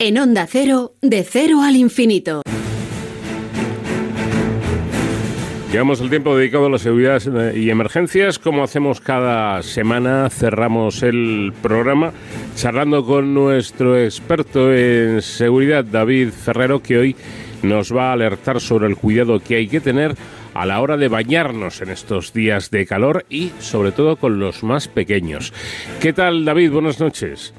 En Onda Cero, de cero al infinito. Llegamos al tiempo dedicado a la seguridad y emergencias. Como hacemos cada semana, cerramos el programa charlando con nuestro experto en seguridad, David Ferrero, que hoy nos va a alertar sobre el cuidado que hay que tener a la hora de bañarnos en estos días de calor y sobre todo con los más pequeños. ¿Qué tal, David? Buenas noches.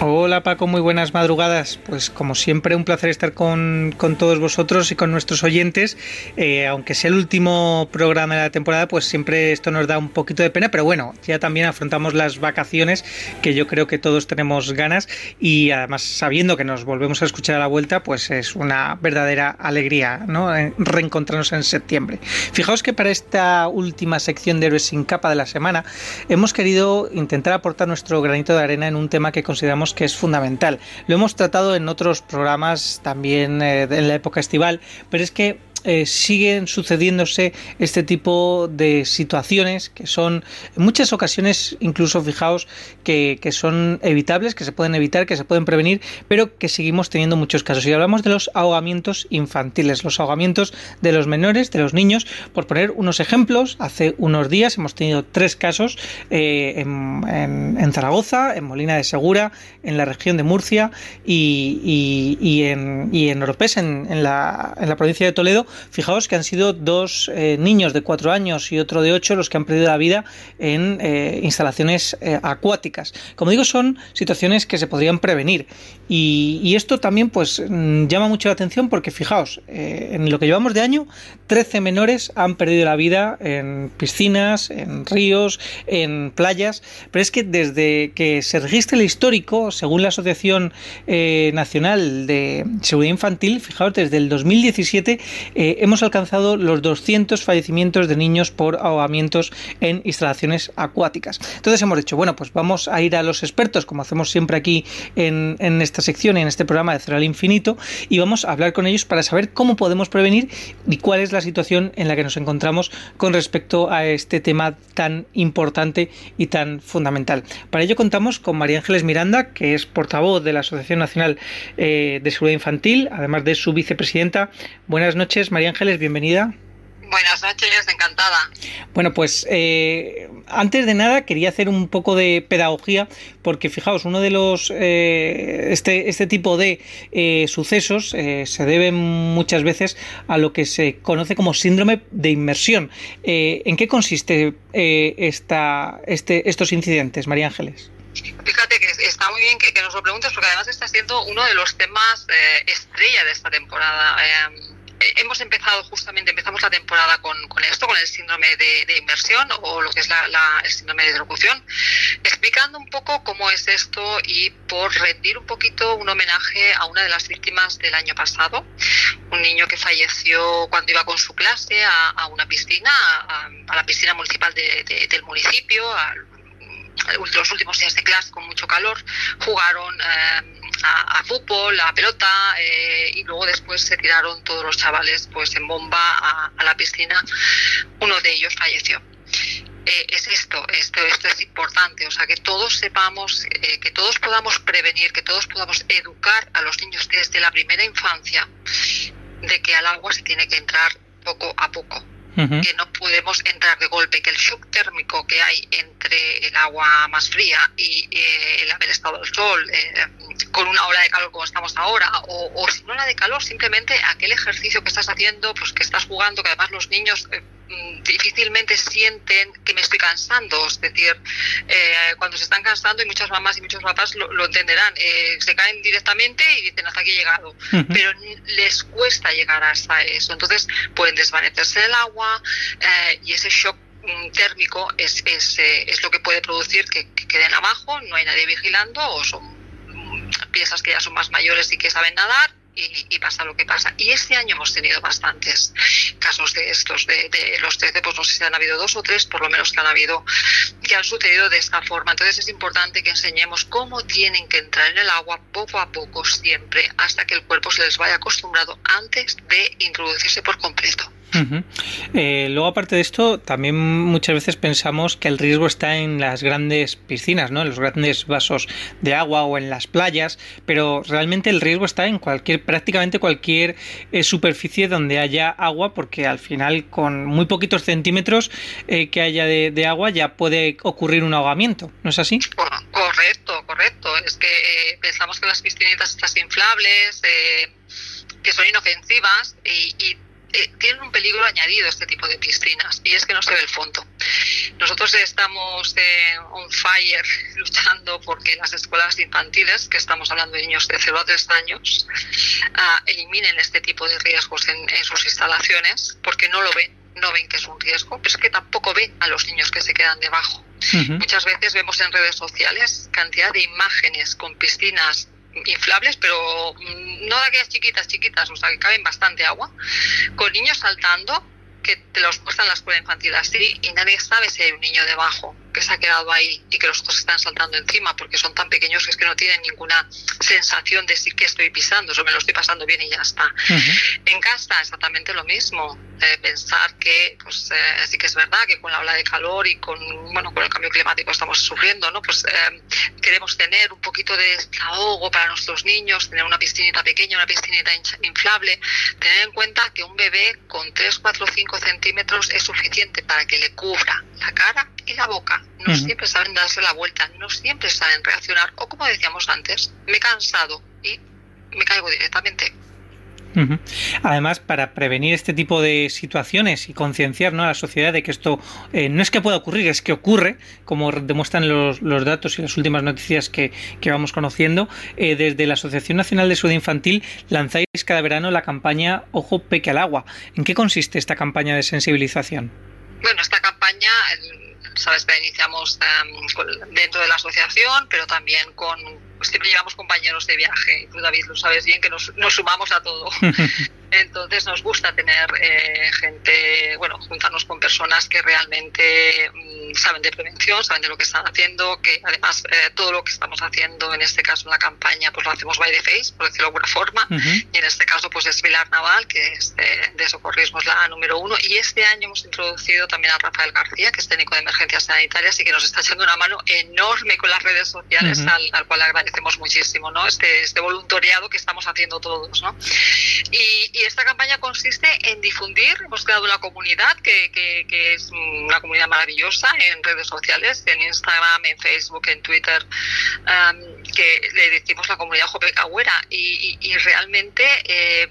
Hola Paco, muy buenas madrugadas. Pues como siempre un placer estar con, todos vosotros y con nuestros oyentes. Eh, aunque sea el último programa de la temporada, pues siempre esto nos da un poquito de pena, pero bueno, ya también afrontamos las vacaciones que yo creo que todos tenemos ganas y además sabiendo que nos volvemos a escuchar a la vuelta, pues es una verdadera alegría, ¿no? Eh, reencontrarnos en septiembre. Fijaos que para esta última sección de Héroes sin capa de la semana hemos querido intentar aportar nuestro granito de arena en un tema que consideramos que es fundamental. Lo hemos tratado en otros programas también eh, en la época estival, pero es que eh, siguen sucediéndose este tipo de situaciones que son en muchas ocasiones incluso fijaos que, son evitables, que se pueden evitar, que se pueden prevenir, pero que seguimos teniendo muchos casos. Y hablamos de los ahogamientos infantiles, los ahogamientos de los menores, de los niños. Por poner unos ejemplos, hace unos días hemos tenido tres casos eh, en, Zaragoza, en Molina de Segura, en la región de Murcia y, en, y en Oropés, en, la, en la provincia de Toledo, Fijaos que han sido dos eh, niños de cuatro años y otro de ocho los que han perdido la vida en eh, instalaciones eh, acuáticas. Como digo, son situaciones que se podrían prevenir. Y, esto también pues mm, llama mucho la atención porque fijaos, en lo que llevamos de año, 13 menores han perdido la vida en piscinas, en ríos, en playas. Pero es que desde que se registra el histórico, según la Asociación Nacional de Seguridad Infantil, fijaos, desde el 2017 eh, hemos alcanzado los 200 fallecimientos de niños por ahogamientos en instalaciones acuáticas. Entonces hemos dicho, bueno, pues vamos a ir a los expertos, como hacemos siempre aquí en, esta sección y en este programa de Cero al Infinito, y vamos a hablar con ellos para saber cómo podemos prevenir y cuál es la situación en la que nos encontramos con respecto a este tema tan importante y tan fundamental. Para ello contamos con María Ángeles Miranda, que es portavoz de la Asociación Nacional eh, de Seguridad Infantil, además de su vicepresidenta. Buenas noches. María Ángeles, bienvenida. Buenas noches, encantada. Bueno, pues eh, antes de nada quería hacer un poco de pedagogía porque fijaos, uno de los eh, este, este tipo de eh, sucesos se debe muchas veces a lo que se conoce como síndrome de inmersión. ¿En qué consiste esta, este, estos incidentes, María Ángeles? Fíjate que está muy bien que, nos lo preguntes porque además está siendo uno de los temas estrella de esta temporada eh, hemos empezado justamente, empezamos la temporada con, esto, con el síndrome de, inversión o lo que es la, el síndrome de interlocución, explicando un poco cómo es esto y por rendir un poquito un homenaje a una de las víctimas del año pasado, un niño que falleció cuando iba con su clase a, una piscina, a, la piscina municipal del municipio, los últimos días de clase con mucho calor, jugaron eh, a, fútbol, a pelota eh, y luego después se tiraron todos los chavales pues en bomba a, la piscina. Uno de ellos falleció. Eh, es esto, esto, esto es importante, o sea, que todos sepamos, que todos podamos prevenir, que todos podamos educar a los niños desde la primera infancia de que al agua se tiene que entrar poco a poco que no podemos entrar de golpe, que el shock térmico que hay entre el agua más fría y eh, el haber estado al sol, eh, con una ola de calor como estamos ahora, o, si no la de calor, simplemente aquel ejercicio que estás haciendo, pues que estás jugando, que además los niños eh, difícilmente sienten que me estoy cansando, es decir, cuando se están cansando y muchas mamás y muchos papás lo, entenderán, se caen directamente y dicen hasta aquí he llegado, pero les cuesta llegar hasta eso, entonces pueden desvanecerse el agua, eh, y ese shock mm, térmico es, es, eh, es, lo que puede producir que, queden abajo, no hay nadie vigilando o son mm, piezas que ya son más mayores y que saben nadar y, pasa lo que pasa. Y este año hemos tenido bastantes casos de estos, de, los 13, pues no sé si han habido dos o tres, por lo menos que han habido que han sucedido de esta forma. Entonces es importante que enseñemos cómo tienen que entrar en el agua poco a poco, siempre, hasta que el cuerpo se les vaya acostumbrado antes de introducirse por completo. Eh, luego, aparte de esto, también muchas veces pensamos que el riesgo está en las grandes piscinas, ¿no? en los grandes vasos de agua o en las playas, pero realmente el riesgo está en cualquier, prácticamente cualquier eh, superficie donde haya agua, porque al final con muy poquitos centímetros eh, que haya de, agua ya puede ocurrir un ahogamiento, ¿no es así? Correcto, correcto. Es que pensamos que las piscinitas estas inflables, que son inofensivas y, y eh, tienen un peligro añadido este tipo de piscinas y es que no se ve el fondo. Nosotros estamos en on fire luchando porque las escuelas infantiles, que estamos hablando de niños de 0 a 3 años, ah, eliminen este tipo de riesgos en, sus instalaciones porque no lo ven, no ven que es un riesgo, pero es que tampoco ven a los niños que se quedan debajo. Muchas veces vemos en redes sociales cantidad de imágenes con piscinas inflables, pero mm, no de aquellas chiquitas, chiquitas, o sea, que caben bastante agua, con niños saltando, que te los muestran la escuela infantil así, y nadie sabe si hay un niño debajo que se ha quedado ahí y que los otros están saltando encima porque son tan pequeños que es que no tienen ninguna sensación de sí que estoy pisando, o me lo estoy pasando bien y ya está. En casa exactamente lo mismo, eh, pensar que pues eh, sí que es verdad que con la ola de calor y con bueno con el cambio climático estamos sufriendo, ¿no? Pues eh, queremos tener un poquito de desahogo para nuestros niños, tener una piscinita pequeña, una piscinita inflable, tener en cuenta que un bebé con 3, 4, 5 centímetros es suficiente para que le cubra la cara y la boca. No siempre saben darse la vuelta, no siempre saben reaccionar. O como decíamos antes, me he cansado y me caigo directamente. Además, para prevenir este tipo de situaciones y concienciar a la sociedad de que esto eh, no es que pueda ocurrir, es que ocurre, como demuestran los, datos y las últimas noticias que, vamos conociendo, eh, desde la Asociación Nacional de Salud Infantil lanzáis cada verano la campaña Ojo Peque al Agua. ¿En qué consiste esta campaña de sensibilización? Bueno, esta campaña sabes la iniciamos em, dentro de la asociación, pero también con siempre llevamos compañeros de viaje, y tú David lo sabes bien que nos, nos sumamos a todo. Entonces nos gusta tener eh, gente, bueno, juntarnos con personas que realmente mm, saben de prevención, saben de lo que están haciendo, que además eh, todo lo que estamos haciendo, en este caso en la campaña, pues lo hacemos by the face, por decirlo de alguna forma, y en este caso pues es Pilar Naval, que es de, socorrismo, es la número uno, y este año hemos introducido también a Rafael García, que es técnico de emergencias sanitarias y que nos está echando una mano enorme con las redes sociales, al, al, cual agradecemos muchísimo, ¿no? Este, este voluntariado que estamos haciendo todos, ¿no? Y, y esta campaña consiste en difundir, hemos creado una comunidad que, que, es una comunidad maravillosa en redes sociales, en Instagram, en Facebook, en Twitter, que le decimos la comunidad Jope y, y, realmente eh,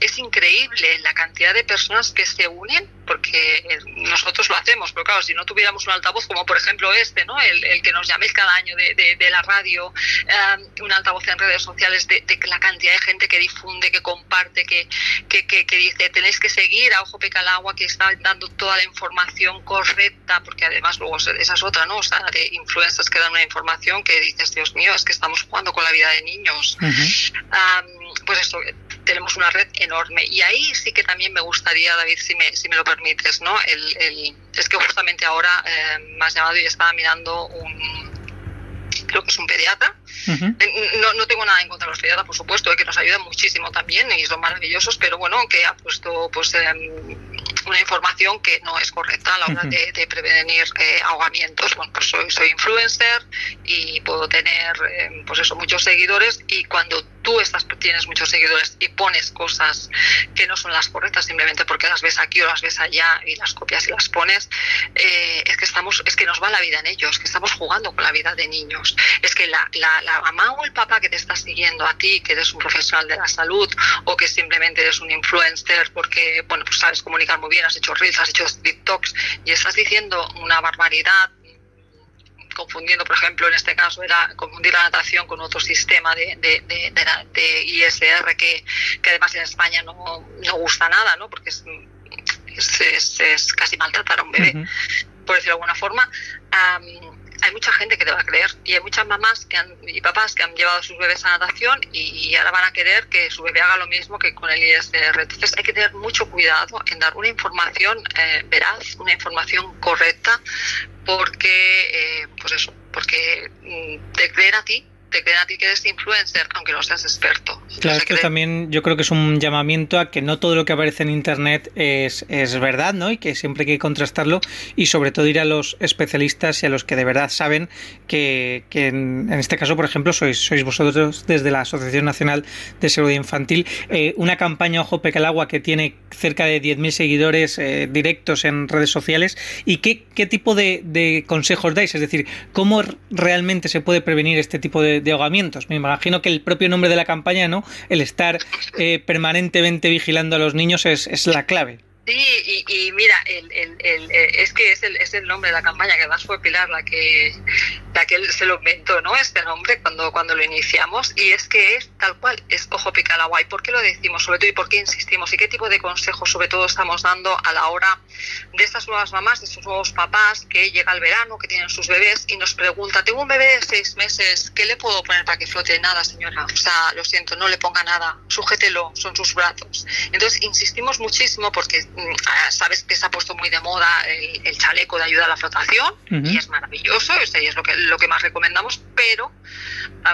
es increíble la cantidad de personas que se unen porque nosotros lo hacemos, pero claro, si no tuviéramos un altavoz como por ejemplo este, ¿no? el, que nos llaméis cada año de, de, la radio, um, un altavoz en redes sociales de, la cantidad de gente que difunde, que comparte, que, que, que, dice tenéis que seguir a Ojo Pecalagua que está dando toda la información correcta, porque además luego esa es otra, ¿no? O sea, de influencers que dan una información que dices, Dios mío, es que estamos jugando con la vida de niños. Um, pues esto, tenemos una red enorme. Y ahí sí que también me gustaría, David, si me, si me lo permites, ¿no? El, es que justamente ahora eh, me has llamado y estaba mirando un, creo que es un pediatra. Eh, no, no, tengo nada en contra de los pediatras, por supuesto, eh, que nos ayudan muchísimo también y son maravillosos, pero bueno, que ha puesto pues em, una información que no es correcta a la hora de, prevenir ahogamientos. Bueno, pues soy, soy influencer y puedo tener em, pues eso, muchos seguidores y cuando tú estás, tienes muchos seguidores y pones cosas que no son las correctas simplemente porque las ves aquí o las ves allá y las copias y las pones, eh, es que estamos, es que nos va la vida en ellos, que estamos jugando con la vida de niños. Es que la, la, la mamá o el papá que te está siguiendo a ti, que eres un profesional de la salud o que simplemente eres un influencer porque, bueno, pues sabes comunicar muy bien, has hecho reels, has hecho TikToks y estás diciendo una barbaridad confundiendo, por ejemplo, en este caso era confundir la natación con otro sistema de, de, ISR que, que, además en España no, no gusta nada, ¿no? porque es, es, es, casi maltratar a un bebé, por decirlo de alguna forma. Hay mucha gente que te va a creer y hay muchas mamás que han, y papás que han llevado a sus bebés a natación y, ahora van a querer que su bebé haga lo mismo que con el ISR. Entonces hay que tener mucho cuidado en dar una información eh, veraz, una información correcta, porque, eh, pues eso, porque mm, te creen a ti te queda a ti que eres influencer, aunque no seas experto. Claro, esto también yo creo que es un llamamiento a que no todo lo que aparece en Internet es, es verdad, ¿no? Y que siempre hay que contrastarlo y sobre todo ir a los especialistas y a los que de verdad saben que, que en, este caso, por ejemplo, sois, sois vosotros desde la Asociación Nacional de Seguridad Infantil, eh, una campaña Ojo Peca el Agua que tiene cerca de 10.000 seguidores eh, directos en redes sociales y qué, qué tipo de, de consejos dais, es decir, cómo realmente se puede prevenir este tipo de, de, ahogamientos. Me imagino que el propio nombre de la campaña, ¿no? El estar eh, permanentemente vigilando a los niños es, es la clave. Sí, y, mira, el, el, eh, es que es el, es el nombre de la campaña, que además fue Pilar la que, la que se lo inventó, ¿no? Este nombre cuando, cuando lo iniciamos, y es que es tal cual, es Ojo Pica el Agua. ¿Y por qué lo decimos? Sobre todo, ¿y por qué insistimos? ¿Y qué tipo de consejos, sobre todo, estamos dando a la hora de estas nuevas mamás, de estos nuevos papás que llega el verano, que tienen sus bebés y nos pregunta, tengo un bebé de seis meses, ¿qué le puedo poner para que flote? Nada, señora. O sea, lo siento, no le ponga nada, sujételo, son sus brazos. Entonces, insistimos muchísimo porque sabes que se ha puesto muy de moda el, chaleco de ayuda a la flotación y es maravilloso, y es lo que, lo que más recomendamos, pero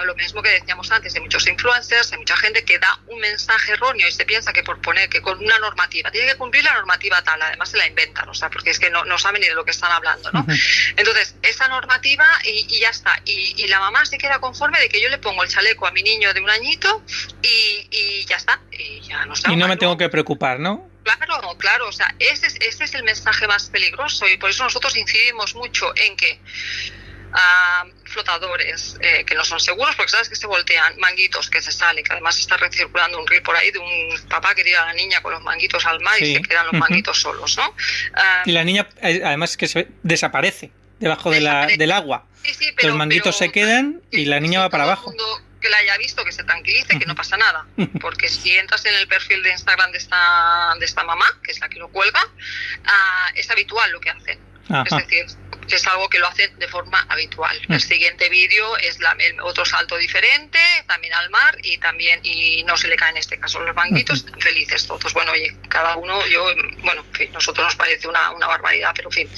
lo mismo que decíamos antes, hay muchos influencers, hay mucha gente que da un mensaje erróneo y se piensa que por poner que con una normativa, tiene que cumplir la normativa tal, además se la inventan, o sea, porque es que no, no saben ni de lo que están hablando, ¿no? Entonces, esa normativa y, ya está, y, la mamá se queda conforme de que yo le pongo el chaleco a mi niño de un añito y, ya está, y ya no Y no me tengo que preocupar, ¿no? Claro, claro, o sea, ese, ese es el mensaje más peligroso y por eso nosotros incidimos mucho en que ah, flotadores eh, que no son seguros porque sabes que se voltean, manguitos que se salen, que además está recirculando un reel por ahí de un papá que tira a la niña con los manguitos al mar y se quedan los manguitos solos, ¿no? Ah, y la niña eh, además es que se desaparece debajo De la, del agua. los manguitos se quedan y la niña va para abajo que la haya visto, que se tranquilice, que no pasa nada. Porque si entras en el perfil de Instagram de esta, de esta mamá, que es la que lo cuelga, uh, es habitual lo que hacen. Es decir, es algo que lo hacen de forma habitual. El siguiente vídeo es la, el otro salto diferente, también al mar y también y no se le cae en este caso los banquitos, felices todos. Bueno, oye, cada uno, yo, bueno, en fin, nosotros nos parece una, una barbaridad, pero en fin.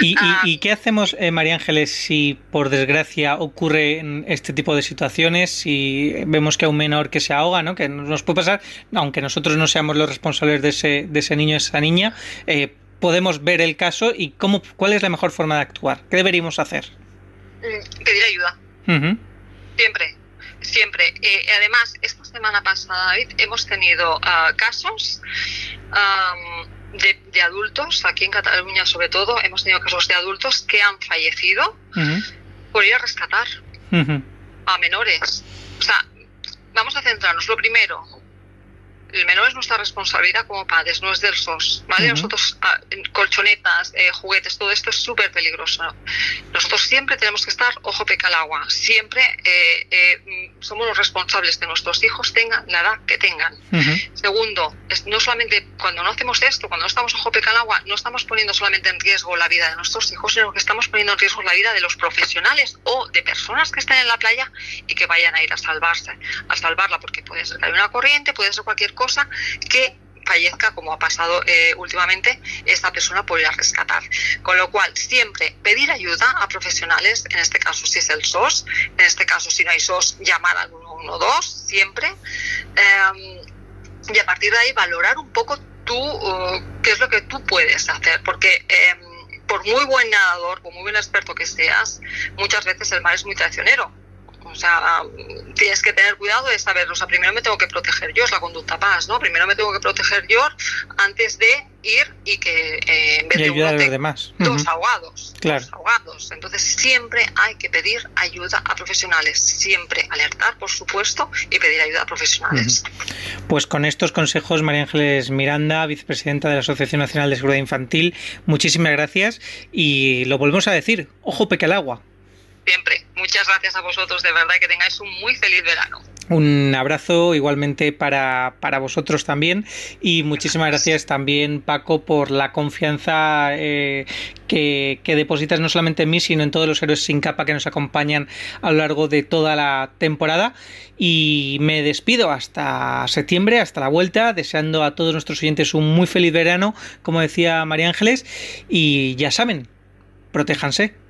¿Y, y, ah, qué hacemos, eh, María Ángeles, si por desgracia ocurre este tipo de situaciones, si vemos que hay un menor que se ahoga, ¿no? que nos puede pasar, aunque nosotros no seamos los responsables de ese, de ese niño esa niña, eh, podemos ver el caso y cómo, cuál es la mejor forma de actuar? ¿Qué deberíamos hacer? Mm, pedir ayuda. Siempre, siempre. Eh, además, esta semana pasada, David, hemos tenido ah, casos de, adultos, aquí en Cataluña sobre todo, hemos tenido casos de adultos que han fallecido por ir a rescatar a menores. O sea, vamos a centrarnos. Lo primero, el menor es nuestra responsabilidad como padres, no es del SOS, ¿vale? Nosotros, ah, colchonetas, eh, juguetes, todo esto es súper peligroso. Nosotros siempre tenemos que estar ojo peca al agua, siempre eh, eh, somos los responsables de nuestros hijos tengan la edad que tengan. Segundo, es, no solamente cuando no hacemos esto, cuando no estamos ojo peca al agua, no estamos poniendo solamente en riesgo la vida de nuestros hijos, sino que estamos poniendo en riesgo la vida de los profesionales o de personas que estén en la playa y que vayan a ir a salvarse, a salvarla, porque puede ser que haya una corriente, puede ser cualquier cosa cosa que fallezca, como ha pasado eh, últimamente, esta persona por ir a rescatar. Con lo cual, siempre pedir ayuda a profesionales, en este caso si es el SOS, en este caso si no hay SOS, llamar al 112, siempre. Em, y a partir de ahí valorar un poco tú uh, qué es lo que tú puedes hacer, porque em, por muy buen nadador, por muy buen experto que seas, muchas veces el mar es muy traicionero o sea, tienes que tener cuidado de saber, o sea, primero me tengo que proteger yo, es la conducta paz, ¿no? Primero me tengo que proteger yo antes de ir y que eh, en vez de a los demás. Dos ahogados. Claro. ahogados. Entonces siempre hay que pedir ayuda a profesionales, siempre alertar, por supuesto, y pedir ayuda a profesionales. Pues con estos consejos, María Ángeles Miranda, vicepresidenta de la Asociación Nacional de Seguridad Infantil, muchísimas gracias y lo volvemos a decir, ojo peque al agua. Siempre. Muchas gracias a vosotros, de verdad, que tengáis un muy feliz verano. Un abrazo igualmente para, para, vosotros también y muchísimas gracias también Paco por la confianza eh, que, que, depositas no solamente en mí sino en todos los héroes sin capa que nos acompañan a lo largo de toda la temporada y me despido hasta septiembre, hasta la vuelta, deseando a todos nuestros oyentes un muy feliz verano, como decía María Ángeles y ya saben, protéjanse.